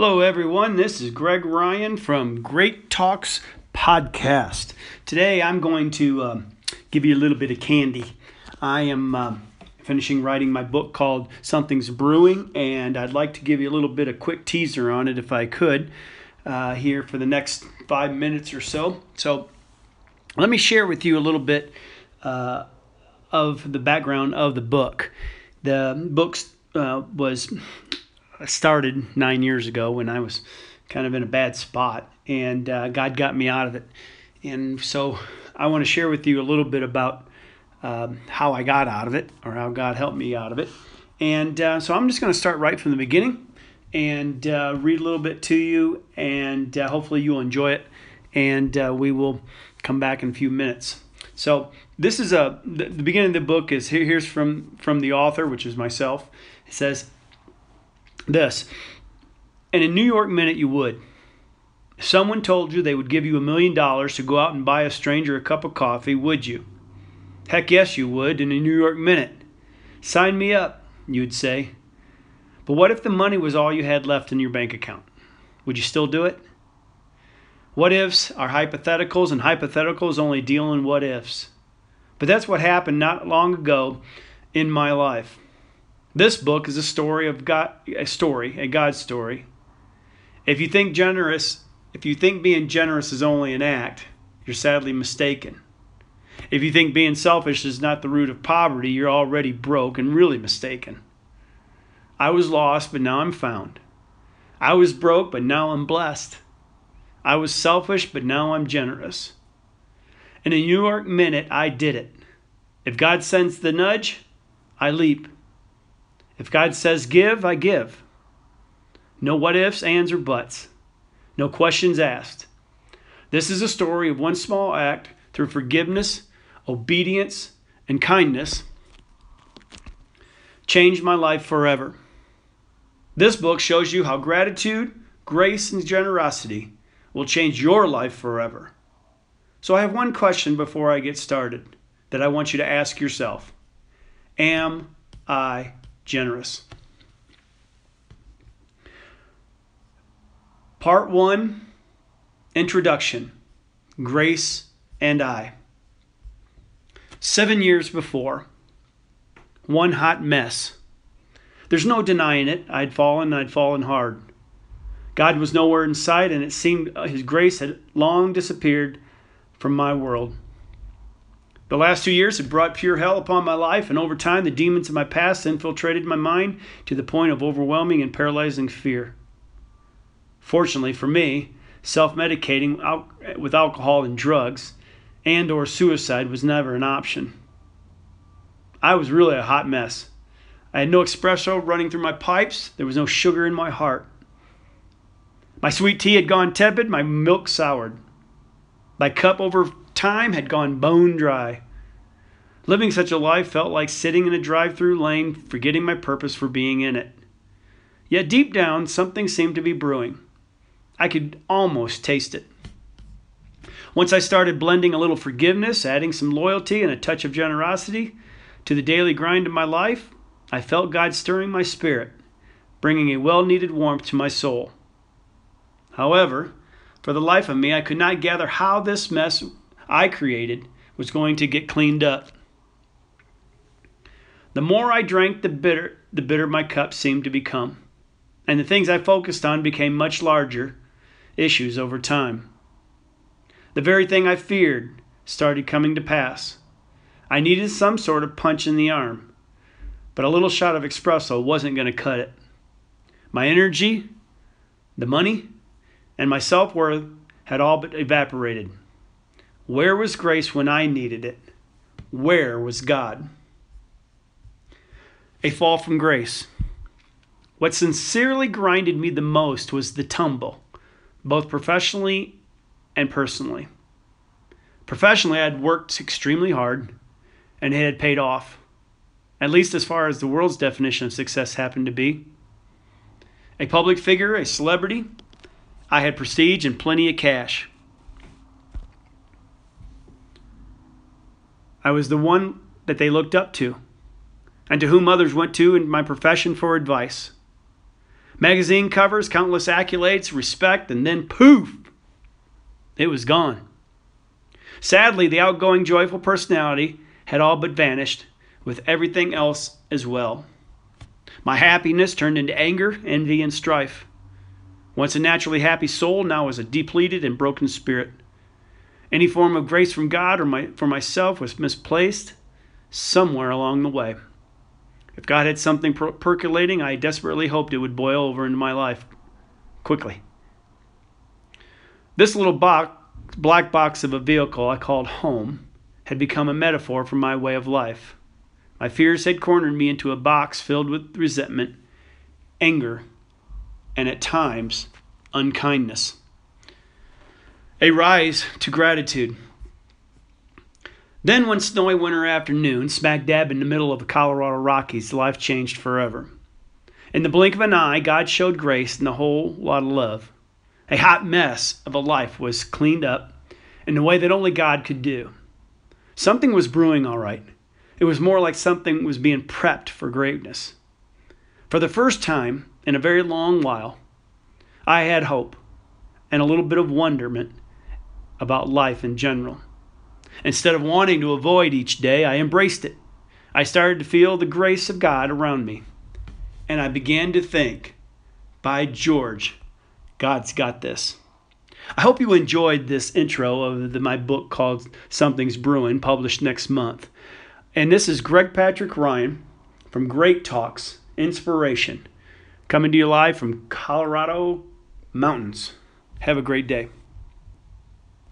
Hello, everyone. This is Greg Ryan from Great Talks Podcast. Today, I'm going to um, give you a little bit of candy. I am um, finishing writing my book called Something's Brewing, and I'd like to give you a little bit of quick teaser on it if I could uh, here for the next five minutes or so. So, let me share with you a little bit uh, of the background of the book. The book uh, was started nine years ago when I was kind of in a bad spot, and uh, God got me out of it. And so I want to share with you a little bit about um, how I got out of it, or how God helped me out of it. And uh, so I'm just going to start right from the beginning and uh, read a little bit to you, and uh, hopefully you'll enjoy it. And uh, we will come back in a few minutes. So this is a the, the beginning of the book is here, here's from from the author, which is myself. It says this. In a New York minute, you would. Someone told you they would give you a million dollars to go out and buy a stranger a cup of coffee, would you? Heck yes, you would in a New York minute. Sign me up, you'd say. But what if the money was all you had left in your bank account? Would you still do it? What ifs are hypotheticals, and hypotheticals only deal in what ifs. But that's what happened not long ago in my life. This book is a story of God, a story, a God story. If you think generous, if you think being generous is only an act, you're sadly mistaken. If you think being selfish is not the root of poverty, you're already broke and really mistaken. I was lost, but now I'm found. I was broke, but now I'm blessed. I was selfish, but now I'm generous. In a New York minute, I did it. If God sends the nudge, I leap. If God says give, I give. No what ifs, ands, or buts. No questions asked. This is a story of one small act through forgiveness, obedience, and kindness changed my life forever. This book shows you how gratitude, grace, and generosity will change your life forever. So I have one question before I get started that I want you to ask yourself Am I generous. Part 1 Introduction Grace and I. Seven years before, one hot mess. There's no denying it. I'd fallen I'd fallen hard. God was nowhere in sight, and it seemed uh, His grace had long disappeared from my world. The last two years had brought pure hell upon my life, and over time, the demons of my past infiltrated my mind to the point of overwhelming and paralyzing fear. Fortunately for me, self-medicating with alcohol and drugs and or suicide was never an option. I was really a hot mess. I had no espresso running through my pipes. There was no sugar in my heart. My sweet tea had gone tepid, my milk soured. My cup over time had gone bone dry. Living such a life felt like sitting in a drive through lane, forgetting my purpose for being in it. Yet deep down, something seemed to be brewing. I could almost taste it. Once I started blending a little forgiveness, adding some loyalty and a touch of generosity to the daily grind of my life, I felt God stirring my spirit, bringing a well needed warmth to my soul. However, for the life of me, I could not gather how this mess I created was going to get cleaned up. The more I drank, the bitter the bitter my cup seemed to become, and the things I focused on became much larger issues over time. The very thing I feared started coming to pass. I needed some sort of punch in the arm, but a little shot of espresso wasn't going to cut it. My energy, the money, and my self worth had all but evaporated. Where was grace when I needed it? Where was God? A fall from grace. What sincerely grinded me the most was the tumble, both professionally and personally. Professionally, I had worked extremely hard and it had paid off, at least as far as the world's definition of success happened to be. A public figure, a celebrity, I had prestige and plenty of cash. I was the one that they looked up to, and to whom others went to in my profession for advice. Magazine covers, countless accolades, respect, and then poof, it was gone. Sadly, the outgoing, joyful personality had all but vanished, with everything else as well. My happiness turned into anger, envy, and strife. Once a naturally happy soul, now was a depleted and broken spirit. Any form of grace from God or my, for myself was misplaced somewhere along the way. If God had something per- percolating, I desperately hoped it would boil over into my life quickly. This little box, black box of a vehicle I called home had become a metaphor for my way of life. My fears had cornered me into a box filled with resentment, anger, and at times, unkindness. A rise to gratitude. Then, one snowy winter afternoon, smack dab in the middle of the Colorado Rockies, life changed forever. In the blink of an eye, God showed grace and a whole lot of love. A hot mess of a life was cleaned up in the way that only God could do. Something was brewing all right. It was more like something was being prepped for greatness. For the first time in a very long while, I had hope and a little bit of wonderment about life in general. Instead of wanting to avoid each day, I embraced it. I started to feel the grace of God around me. And I began to think, by George, God's got this. I hope you enjoyed this intro of the, my book called Something's Brewing, published next month. And this is Greg Patrick Ryan from Great Talks Inspiration, coming to you live from Colorado Mountains. Have a great day.